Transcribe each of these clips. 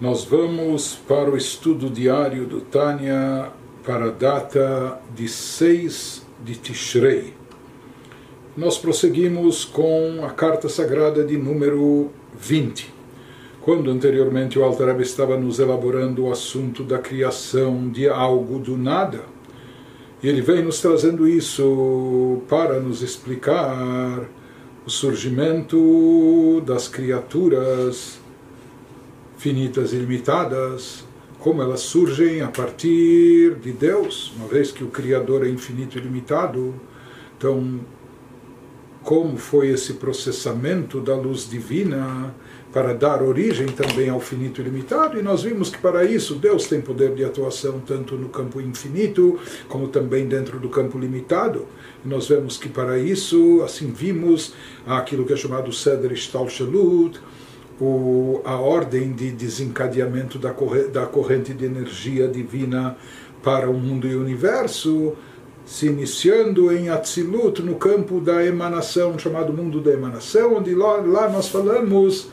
Nós vamos para o estudo diário do Tânia para a data de 6 de Tishrei. Nós prosseguimos com a carta sagrada de número 20. Quando anteriormente o Alter estava nos elaborando o assunto da criação de algo do nada, e ele vem nos trazendo isso para nos explicar o surgimento das criaturas finitas e limitadas, como elas surgem a partir de Deus, uma vez que o Criador é infinito e limitado. Então, como foi esse processamento da luz divina para dar origem também ao finito e limitado, e nós vimos que para isso Deus tem poder de atuação tanto no campo infinito como também dentro do campo limitado. E nós vemos que para isso, assim vimos aquilo que é chamado Seder Ishtalshalut, o, a ordem de desencadeamento da, corre, da corrente de energia divina para o mundo e o universo, se iniciando em Atzilut, no campo da emanação, chamado mundo da emanação, onde lá, lá nós falamos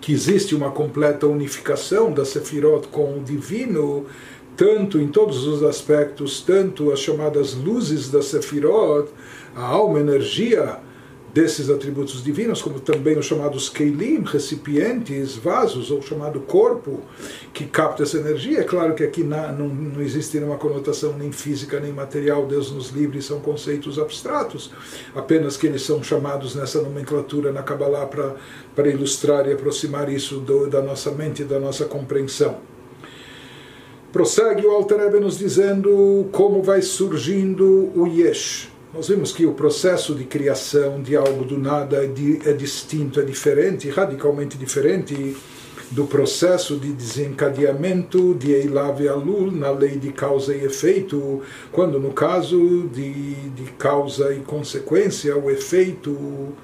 que existe uma completa unificação da Sefirot com o divino, tanto em todos os aspectos, tanto as chamadas luzes da Sefirot, a alma, energia, desses atributos divinos, como também os chamados Keilim, recipientes, vasos, ou chamado corpo, que capta essa energia. É claro que aqui não, não existe nenhuma conotação nem física nem material, Deus nos livre, são conceitos abstratos, apenas que eles são chamados nessa nomenclatura na Kabbalah para ilustrar e aproximar isso do, da nossa mente e da nossa compreensão. Prossegue o Alter Ebe nos dizendo como vai surgindo o Yesh nós vimos que o processo de criação de algo do nada é, é distinto, é diferente, radicalmente diferente do processo de desencadeamento de Eilav e Alul na lei de causa e efeito, quando no caso de, de causa e consequência, o efeito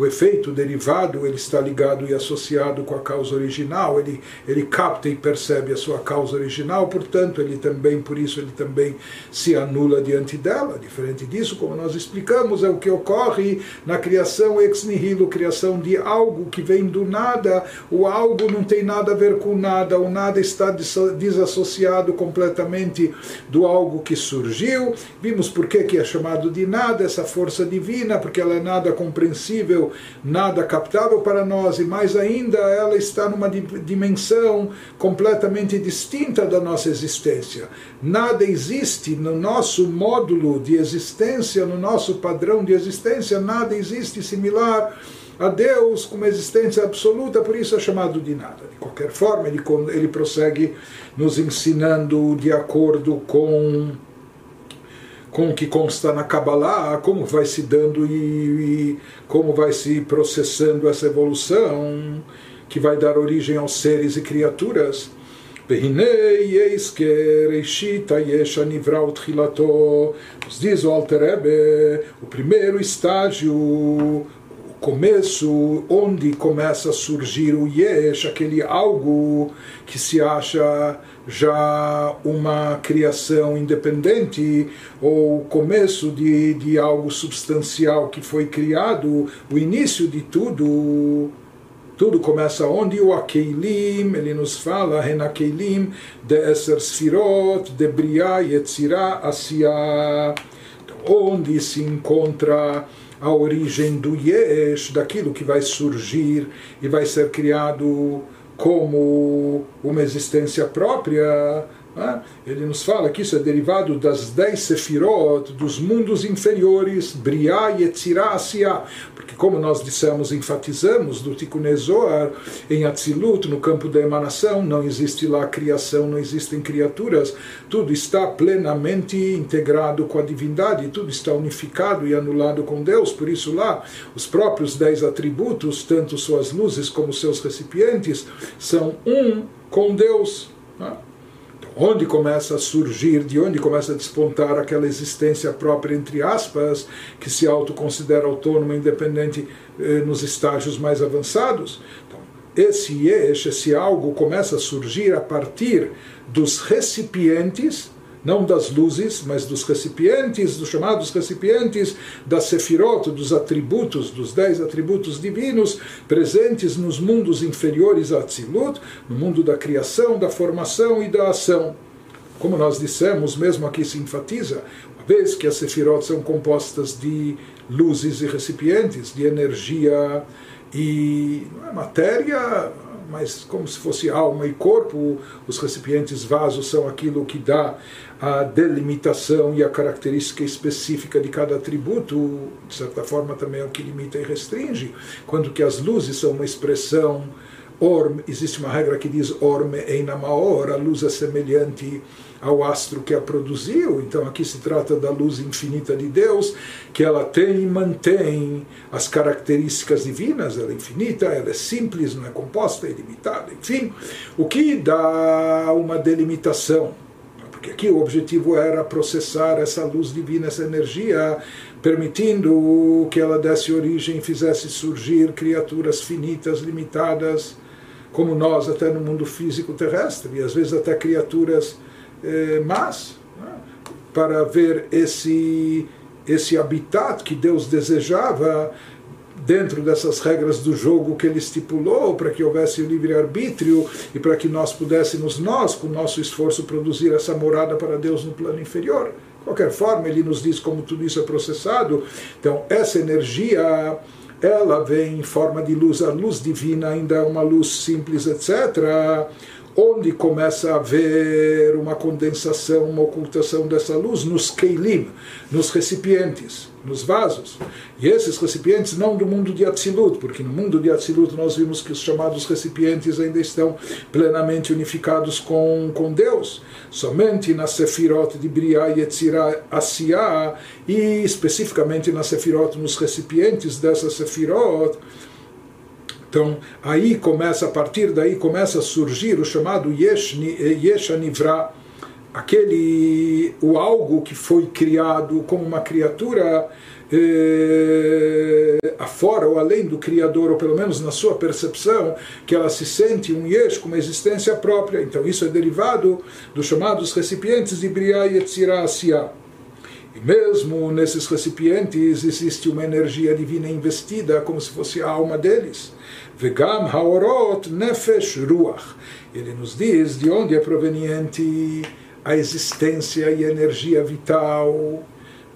o efeito derivado ele está ligado e associado com a causa original, ele, ele capta e percebe a sua causa original, portanto, ele também, por isso, ele também se anula diante dela. Diferente disso, como nós explicamos, é o que ocorre na criação ex nihilo, criação de algo que vem do nada, o algo não tem nada a ver com nada, o nada está desassociado completamente do algo que surgiu. Vimos por que, que é chamado de nada, essa força divina, porque ela é nada compreensível nada captável para nós, e mais ainda, ela está numa dimensão completamente distinta da nossa existência. Nada existe no nosso módulo de existência, no nosso padrão de existência, nada existe similar a Deus como existência absoluta, por isso é chamado de nada. De qualquer forma, ele, ele prossegue nos ensinando de acordo com com o que consta na Kabbalah, como vai se dando e, e, como vai se processando essa evolução que vai dar origem aos seres e criaturas. Nos diz o Alter Ebe, o primeiro estágio, começo, onde começa a surgir o Yesh, aquele algo que se acha já uma criação independente ou começo de, de algo substancial que foi criado, o início de tudo. Tudo começa onde o Akeilim, ele nos fala, Renakeilim, de Eser Sfirot, de Briah, Yetzirah, Asiah, onde se encontra a origem do Yesh, daquilo que vai surgir e vai ser criado como uma existência própria? Ele nos fala que isso é derivado das dez sefirot, dos mundos inferiores, Briá, Yetzirah, Asiá. Porque, como nós dissemos, enfatizamos do Tikkun em Atzilut, no campo da emanação, não existe lá criação, não existem criaturas, tudo está plenamente integrado com a divindade, tudo está unificado e anulado com Deus. Por isso, lá, os próprios dez atributos, tanto suas luzes como seus recipientes, são um com Deus. Né? Onde começa a surgir, de onde começa a despontar aquela existência própria, entre aspas, que se autoconsidera autônoma, independente eh, nos estágios mais avançados. Então, esse eixo, esse algo começa a surgir a partir dos recipientes não das luzes, mas dos recipientes, dos chamados recipientes da Sefirot, dos atributos, dos dez atributos divinos presentes nos mundos inferiores a Atzilut, no mundo da criação, da formação e da ação. Como nós dissemos, mesmo aqui se enfatiza, uma vez que as Sefirot são compostas de luzes e recipientes, de energia e é matéria, mas como se fosse alma e corpo, os recipientes vasos são aquilo que dá a delimitação e a característica específica de cada atributo, de certa forma também é o que limita e restringe, quando que as luzes são uma expressão Orm, existe uma regra que diz Orme Einamaor, a luz é semelhante ao astro que a produziu. Então aqui se trata da luz infinita de Deus, que ela tem e mantém as características divinas, ela é infinita, ela é simples, não é composta, é ilimitada, enfim, o que dá uma delimitação. Porque aqui o objetivo era processar essa luz divina, essa energia, permitindo que ela desse origem, fizesse surgir criaturas finitas, limitadas, como nós até no mundo físico terrestre, e às vezes até criaturas eh, más, né? para ver esse, esse habitat que Deus desejava dentro dessas regras do jogo que ele estipulou para que houvesse o livre-arbítrio e para que nós pudéssemos, nós, com nosso esforço, produzir essa morada para Deus no plano inferior. De qualquer forma, ele nos diz como tudo isso é processado. Então, essa energia ela vem em forma de luz, a luz divina ainda é uma luz simples, etc., onde começa a haver uma condensação, uma ocultação dessa luz nos keilim, nos recipientes, nos vasos. E esses recipientes não do mundo de Atzilut, porque no mundo de Atzilut nós vimos que os chamados recipientes ainda estão plenamente unificados com, com Deus. Somente na Sefirot de Briah, Yetzirah, Asiah, e especificamente na Sefirot, nos recipientes dessa Sefirot, então, aí começa, a partir daí começa a surgir o chamado Yesh, Yesh Anivra, aquele, o algo que foi criado como uma criatura eh, afora ou além do Criador, ou pelo menos na sua percepção, que ela se sente um Yesh com uma existência própria. Então, isso é derivado dos chamados recipientes de Briah e Yetzirah Asiyah. Mesmo nesses recipientes existe uma energia divina investida, como se fosse a alma deles. Vegam haorot nefesh ruach. Ele nos diz de onde é proveniente a existência e a energia vital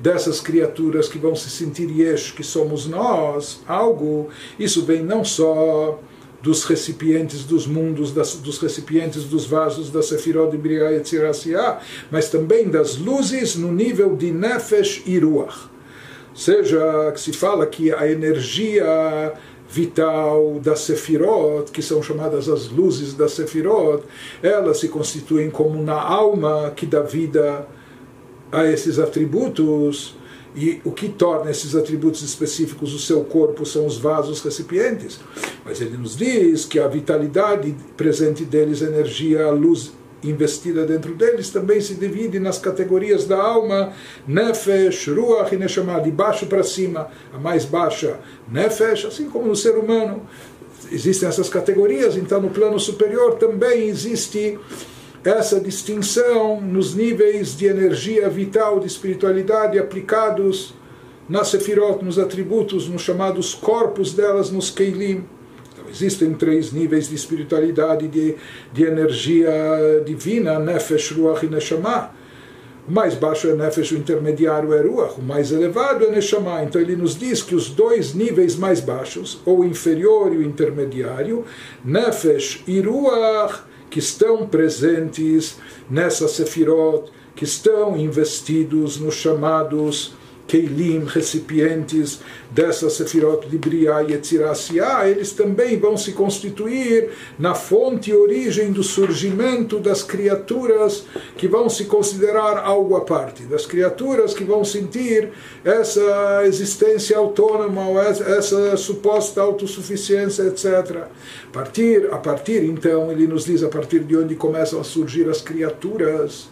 dessas criaturas que vão se sentir yesh, que somos nós, algo. Isso vem não só dos recipientes dos mundos, das, dos recipientes dos vasos da Sefirot de Briah e Tzirasiah, mas também das luzes no nível de Nefesh e Ruach. Seja que se fala que a energia vital da Sefirot, que são chamadas as luzes da Sefirot, elas se constituem como na alma que dá vida a esses atributos. E o que torna esses atributos específicos o seu corpo são os vasos recipientes. Mas ele nos diz que a vitalidade presente deles, a energia, a luz investida dentro deles também se divide nas categorias da alma, Nefesh, Ruach e Neshama, de baixo para cima, a mais baixa, Nefesh, assim como no ser humano. Existem essas categorias, então no plano superior também existe essa distinção nos níveis de energia vital, de espiritualidade aplicados na Sefirot, nos atributos, nos chamados corpos delas, nos Keilim. Existem três níveis de espiritualidade, de, de energia divina, Nefesh, Ruach e Neshama. O mais baixo é Nefesh, o intermediário é Ruach, o mais elevado é Neshama. Então ele nos diz que os dois níveis mais baixos, ou o inferior e o intermediário, Nefesh e Ruach, que estão presentes nessa Sefirot, que estão investidos nos chamados Keilim, recipientes dessa Sefirot de Briah e Etzirasiah, eles também vão se constituir na fonte e origem do surgimento das criaturas que vão se considerar algo à parte, das criaturas que vão sentir essa existência autônoma, essa suposta autossuficiência, etc. A partir, a partir então, ele nos diz a partir de onde começam a surgir as criaturas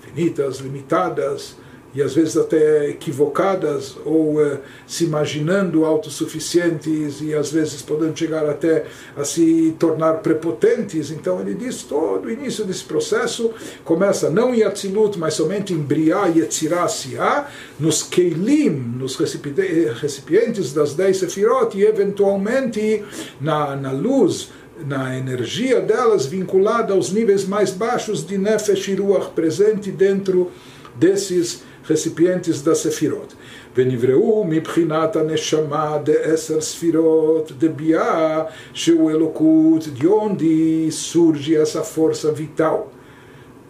finitas, limitadas, e às vezes até equivocadas ou uh, se imaginando autossuficientes e às vezes podendo chegar até a se tornar prepotentes. Então ele diz todo o início desse processo começa não em Atzilut, mas somente em Briá e Etzirá nos Keilim, nos recipientes das dez Sefirot e eventualmente na, na luz na energia delas vinculada aos níveis mais baixos de Nefesh Ruach, presente dentro desses recipientes da Sefirot. ונבראו מבחינת הנשמה דעשר ספירות דביאה שהוא אלוקות דיונדי surge essa força vital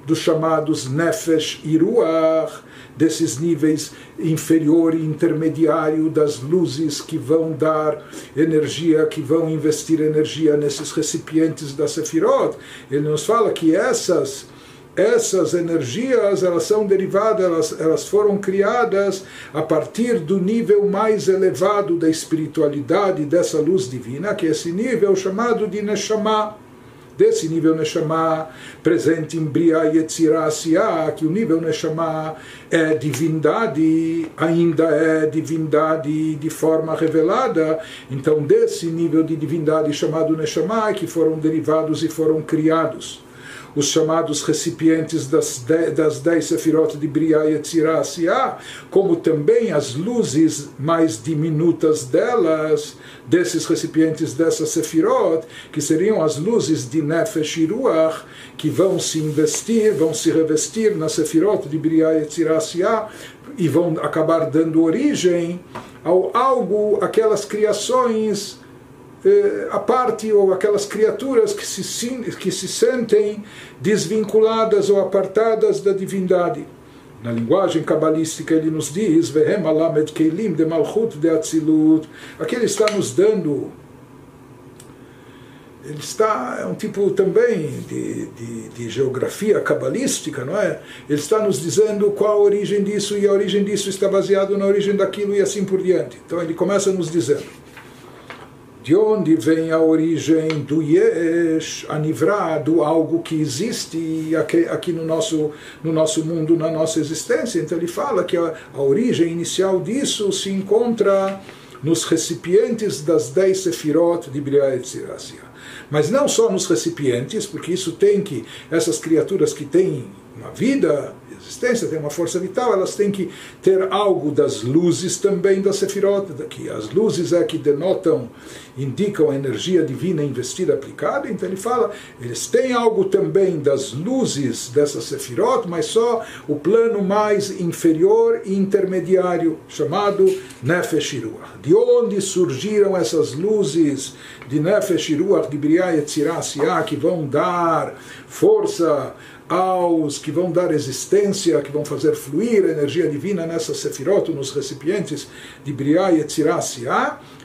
dos chamados Nefesh e Ruach, desses níveis inferior e intermediário das luzes que vão dar energia, que vão investir energia nesses recipientes da Sefirot. Ele nos fala que essas essas energias elas são derivadas, elas, elas foram criadas a partir do nível mais elevado da espiritualidade dessa luz divina, que é esse nível chamado de Neshama. Desse nível Neshama, presente em Bria Yetzirah Asiyah, que o nível Neshama é divindade, ainda é divindade de forma revelada, então desse nível de divindade chamado Neshama, que foram derivados e foram criados os chamados recipientes das, das dez sefirot de Briah e Yetzirah como também as luzes mais diminutas delas, desses recipientes dessas sefirot, que seriam as luzes de Nefesh e Ruach, que vão se investir, vão se revestir na sefirot de Briah e Yetzirah e vão acabar dando origem ao algo, aquelas criações eh, a parte ou aquelas criaturas que se, que se sentem desvinculadas ou apartadas da divindade. Na linguagem cabalística ele nos diz, de malchut de atzilut. Aqui ele está nos dando ele está é um tipo também de, de, de, geografia cabalística, não é? Ele está nos dizendo qual a origem disso e a origem disso está baseado na origem daquilo e assim por diante. Então ele começa nos dizendo de onde vem a origem do Yesh, Anivra, do algo que existe aqui, aqui, no, nosso, no nosso mundo, na nossa existência. Então ele fala que a, a origem inicial disso se encontra nos recipientes das dez sefirot de Briah Etzirassia. Mas não só nos recipientes, porque isso tem que, essas criaturas que têm uma vida existência, tem uma força vital, elas têm que ter algo das luzes também da Sefirot, que as luzes é que denotam, indicam a energia divina investida, aplicada, então ele fala, eles têm algo também das luzes dessa Sefirot, mas só o plano mais inferior e intermediário, chamado Nefesh Ruach. De onde surgiram essas luzes de Nefesh Ruach, de Briah e Tzirah, que vão dar força aos que vão dar existência, que vão fazer fluir a energia divina nessas sefirot, nos recipientes de Briah e Etzirah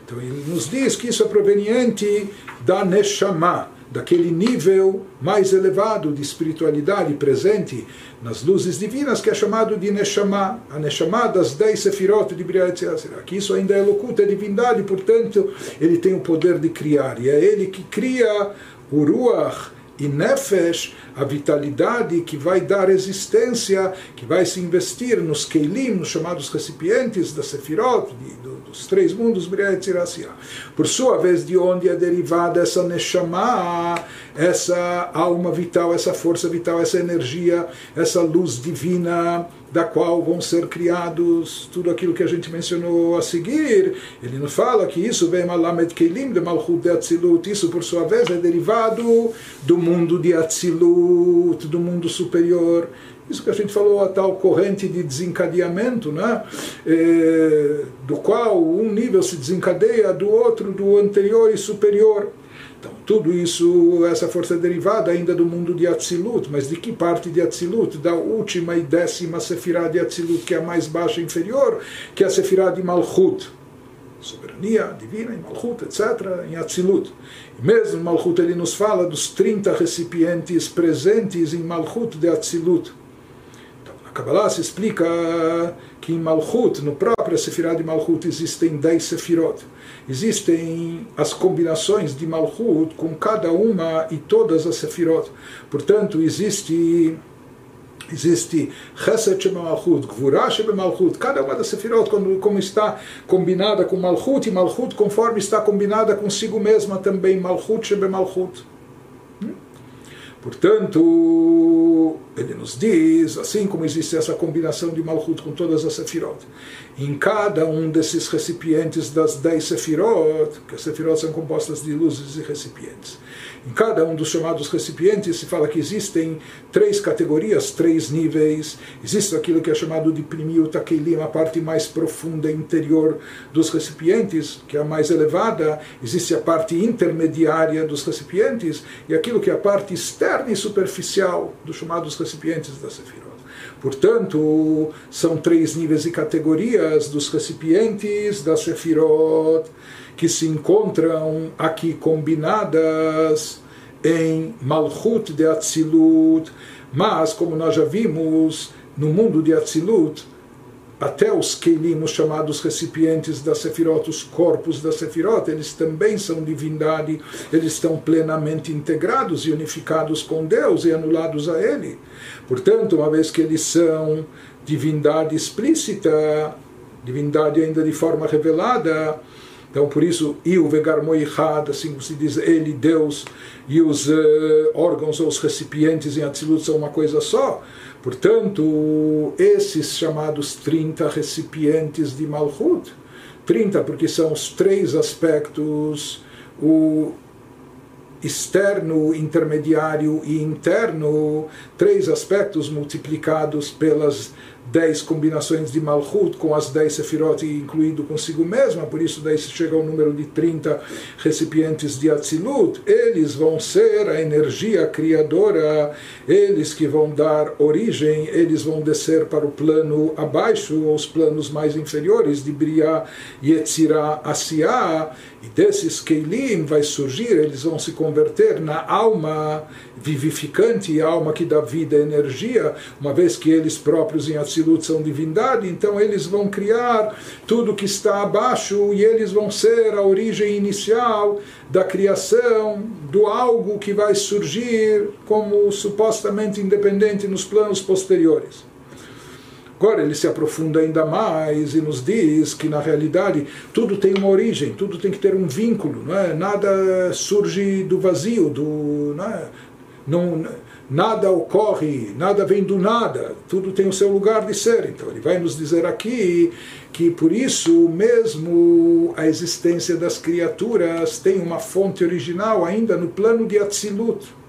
Então ele nos diz que isso é proveniente da Neshama, daquele nível mais elevado de espiritualidade presente nas luzes divinas, que é chamado de Neshama, a Neshama das dez sefirot de Briah e Etzirah Que isso ainda é loucura, é divindade, portanto, ele tem o poder de criar, e é ele que cria o Ruach, e Nefesh, a vitalidade que vai dar existência, que vai se investir nos Keilim, nos chamados recipientes da Sefirot, de, do, dos três mundos, Por sua vez, de onde é derivada essa Neshama, essa alma vital, essa força vital, essa energia, essa luz divina, da qual vão ser criados tudo aquilo que a gente mencionou a seguir. Ele nos fala que isso vem Malamed Keilim de Malchut de isso por sua vez é derivado do mundo de Atzilut, do mundo superior. Isso que a gente falou, a tal corrente de desencadeamento, né? É, do qual um nível se desencadeia do outro, do anterior e superior. Então, tudo isso, essa força é derivada ainda do mundo de Atzilut, mas de que parte de Atzilut? Da última e décima Sefirah de Atzilut, que é a mais baixa e inferior, que é a Sefirah de Malchut. Soberania divina em Malchut, etc., em Atzilut. Mesmo Malchut ele nos fala dos 30 recipientes presentes em Malchut de Atzilut. Então, na Kabbalah se explica que em Malchut, no próprio Sefirah de Malchut, existem 10 Sefirot existem as combinações de Malchut com cada uma e todas as Sefirot. Portanto, existe Existe Chesed Shebemalchut, Gvurah Shebemalchut, cada uma das Sefirot, como está combinada com Malchut, e Malchut conforme está combinada consigo mesma também, Malchut Shebemalchut. Hum? Portanto, ele nos diz, assim como existe essa combinação de Malchut com todas as Sefirot, em cada um desses recipientes das dez Sefirot, que as Sefirot são compostas de luzes e recipientes, em cada um dos chamados recipientes se fala que existem três categorias, três níveis. Existe aquilo que é chamado de primiu takelim, a parte mais profunda interior dos recipientes, que é a mais elevada. Existe a parte intermediária dos recipientes e aquilo que é a parte externa e superficial dos chamados recipientes da Sefirot. Portanto, são três níveis e categorias dos recipientes da Sefirot que se encontram aqui combinadas em Malchut de Atzilut, mas, como nós já vimos, no mundo de Atzilut, até os Keilim, os chamados recipientes da Sefirot, os corpos da Sefirot, eles também são divindade, eles estão plenamente integrados e unificados com Deus e anulados a Ele. Portanto, uma vez que eles são divindade explícita, divindade ainda de forma revelada, então, por isso, o Vegar Moichad, assim como se diz, ele, Deus, e os uh, órgãos ou os recipientes em Atzilut são uma coisa só. Portanto, esses chamados 30 recipientes de Malchut, 30 porque são os três aspectos, o externo, intermediário e interno, três aspectos multiplicados pelas dez combinações de Malchut com as dez Sefirot incluído consigo mesma, por isso daí se chega ao número de 30 recipientes de Atzilut, eles vão ser a energia criadora, eles que vão dar origem, eles vão descer para o plano abaixo, os planos mais inferiores de Briah, Yetzirah, Asiah, e desses Keilim vai surgir, eles vão se converter na alma vivificante, alma que dá vida e energia, uma vez que eles próprios em Atzilut são divindade, então eles vão criar tudo que está abaixo e eles vão ser a origem inicial da criação do algo que vai surgir como supostamente independente nos planos posteriores. Agora ele se aprofunda ainda mais e nos diz que na realidade tudo tem uma origem, tudo tem que ter um vínculo, não é? Nada surge do vazio, do não, é? não nada ocorre, nada vem do nada, tudo tem o seu lugar de ser. Então ele vai nos dizer aqui que por isso mesmo a existência das criaturas tem uma fonte original ainda no plano de Atzilut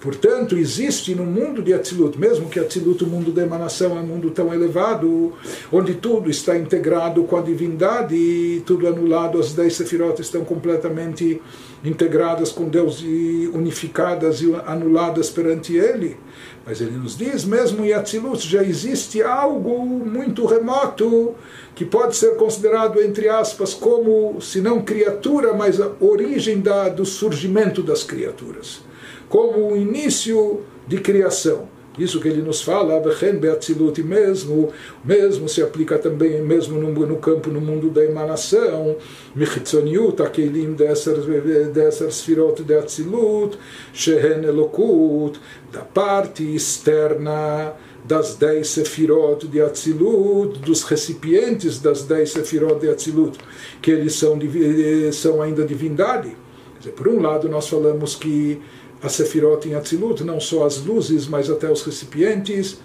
Portanto, existe no mundo de Atzilut, mesmo que Atzilut, o mundo da emanação, é um mundo tão elevado, onde tudo está integrado com a divindade e tudo anulado, as dez sefirot estão completamente integradas com Deus e unificadas e anuladas perante Ele. Mas ele nos diz, mesmo em Atzilut já existe algo muito remoto que pode ser considerado, entre aspas, como, se não criatura, mas a origem da, do surgimento das criaturas como o início de criação. Isso que ele nos fala, Beatzilut, mesmo, mesmo se aplica também mesmo no, no campo, no mundo da emanação, Michitzoniut, Akelim Deser Sfirot de Atzilut, Shehen Elokut, da parte externa das dez sefirot de Atzilut, dos recipientes das dez sefirot de Atzilut, que eles são, são ainda divindade. Dizer, por um lado, nós falamos que a Sefirot em Atzilut, não só as luzes, mas até os recipientes,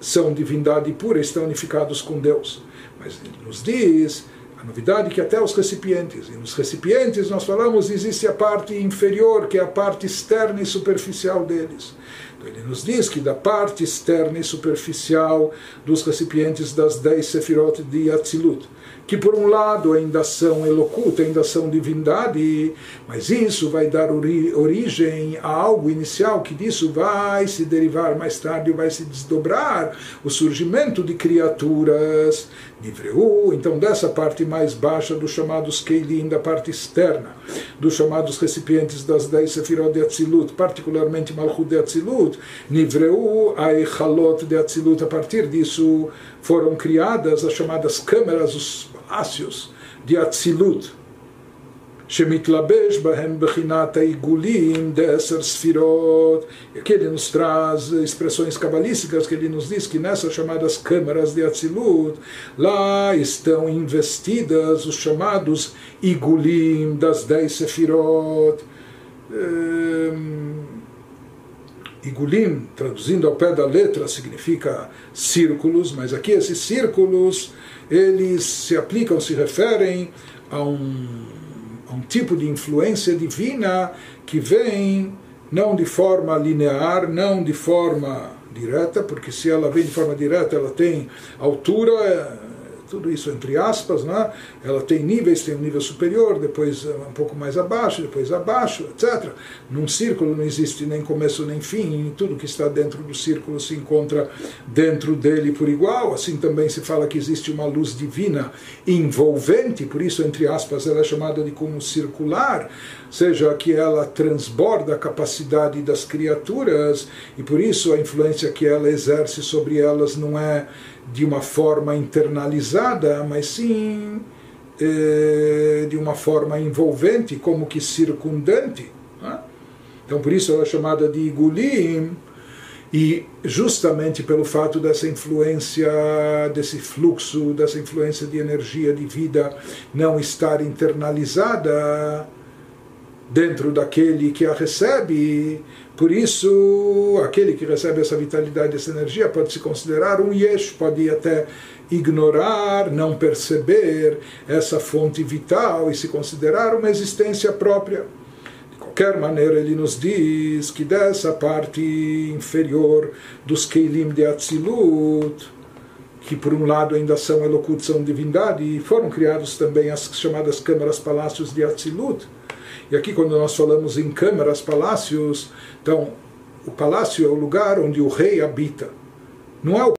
são divindade pura, estão unificados com Deus. Mas ele nos diz a novidade que até os recipientes, e nos recipientes nós falamos existe a parte inferior, que é a parte externa e superficial deles. Ele nos diz que da parte externa e superficial dos recipientes das dez sefirot de Atzilut, que por um lado ainda são elocuta, ainda são divindade, mas isso vai dar ori origem a algo inicial que disso vai se derivar mais tarde, vai se desdobrar o surgimento de criaturas Nivreu, então dessa parte mais baixa dos chamados Keilim, da parte externa, dos chamados recipientes das dez Sefirot de Atzilut, particularmente Malchut de Atzilut, Nivreu, Aechalot de Atzilut, a partir disso foram criadas as chamadas câmeras, os palácios de Atzilut. שמתלבש בהם בחינת העיגולים דעשר ספירות. Aqui ele nos traz expressões cabalísticas que ele nos diz que nessas chamadas câmaras de Atzilut, lá estão investidas os chamados igulim das dez sefirot. Um, Igulim, traduzindo ao pé da letra, significa círculos, mas aqui esses círculos eles se aplicam, se referem a um, a um tipo de influência divina que vem não de forma linear, não de forma direta, porque se ela vem de forma direta, ela tem altura, tudo isso entre aspas, né? ela tem níveis, tem um nível superior, depois eh, um pouco mais abaixo, depois abaixo, etc. Num círculo não existe nem começo nem fim, tudo que está dentro do círculo se encontra dentro dele por igual. Assim também se fala que existe uma luz divina envolvente, por isso, entre aspas, ela é chamada de como circular, seja que ela transborda a capacidade das criaturas e por isso a influência que ela exerce sobre elas não é de uma forma internalizada, mas sim eh, de uma forma envolvente, como que circundante. Né? Então, por isso ela é chamada de Igulim, e justamente pelo fato dessa influência, desse fluxo, dessa influência de energia, de vida não estar internalizada dentro daquele que a recebe, por isso, aquele que recebe essa vitalidade, essa energia, pode se considerar um yesh, pode até ignorar, não perceber essa fonte vital e se considerar uma existência própria. De qualquer maneira, ele nos diz que dessa parte inferior dos Keilim de Atzilut, que por um lado ainda são Elokut, são divindade, e foram criados também as chamadas câmaras palácios de Atzilut, e aqui, quando nós falamos em câmaras, palácios, então, o palácio é o lugar onde o rei habita. Não é o